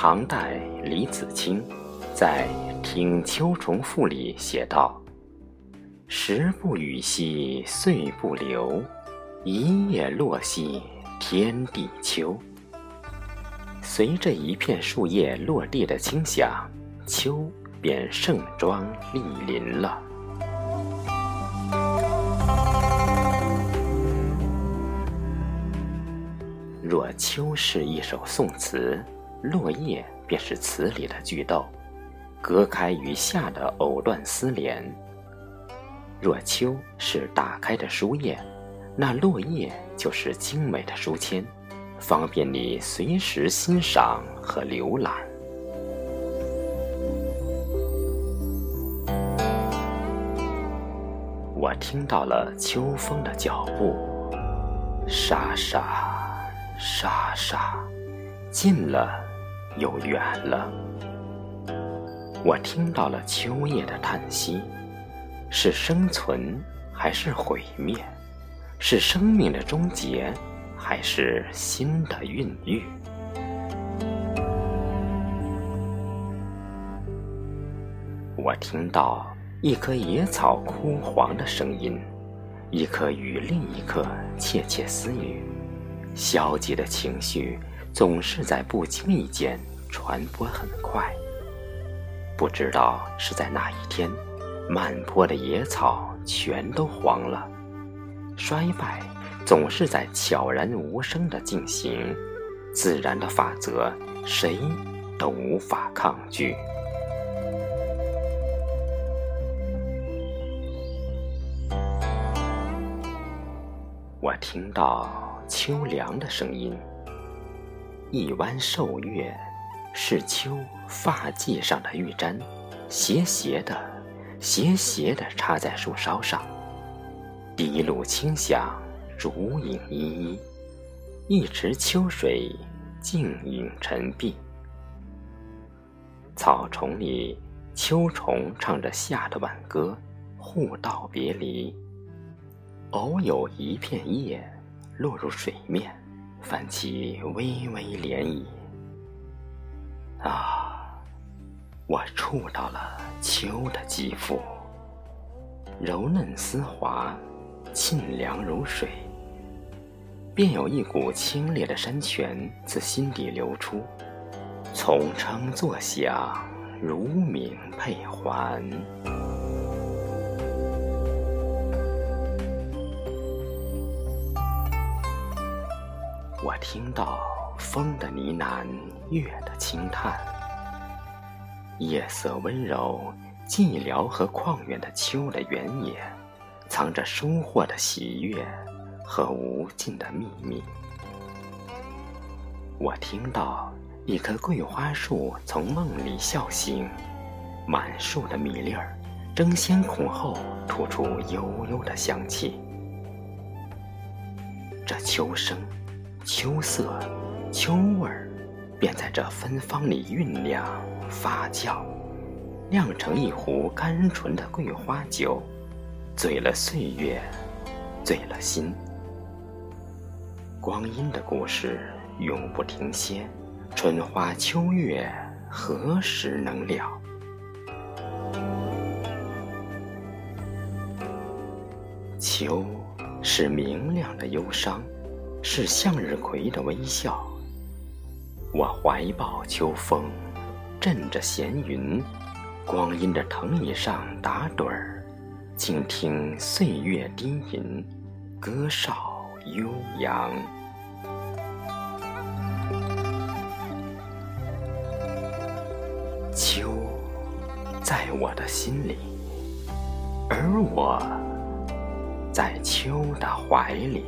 唐代李子清在《听秋虫赋》里写道：“时不雨兮岁不留，一叶落兮天地秋。”随着一片树叶落地的轻响，秋便盛装莅临了。若秋是一首宋词，落叶便是词里的句逗，隔开与夏的藕断丝连。若秋是打开的书页，那落叶就是精美的书签。方便你随时欣赏和浏览。我听到了秋风的脚步，沙沙沙沙，近了又远了。我听到了秋叶的叹息，是生存还是毁灭？是生命的终结？还是新的孕育。我听到一棵野草枯黄的声音，一棵与另一棵窃窃私语。消极的情绪总是在不经意间传播很快。不知道是在哪一天，满坡的野草全都黄了，衰败。总是在悄然无声的进行，自然的法则，谁都无法抗拒。我听到秋凉的声音，一弯瘦月，是秋发髻上的玉簪，斜斜的，斜斜的插在树梢上，滴露清响。竹影依依，一池秋水静影沉碧。草丛里，秋虫唱着夏的挽歌，互道别离。偶有一片叶落入水面，泛起微微涟漪。啊，我触到了秋的肌肤，柔嫩丝滑，沁凉如水。便有一股清冽的山泉自心底流出，从称作响，如鸣佩环。我听到风的呢喃，月的轻叹。夜色温柔，寂寥和旷远的秋的原野，藏着收获的喜悦。和无尽的秘密。我听到一棵桂花树从梦里笑醒，满树的米粒儿争先恐后吐出悠悠的香气。这秋声、秋色、秋味儿，便在这芬芳里酝酿、发酵，酿成一壶甘醇的桂花酒，醉了岁月，醉了心。光阴的故事永不停歇，春花秋月何时能了？秋是明亮的忧伤，是向日葵的微笑。我怀抱秋风，枕着闲云，光阴的藤椅上打盹儿，静听岁月低吟，歌哨悠扬。秋，在我的心里，而我在秋的怀里。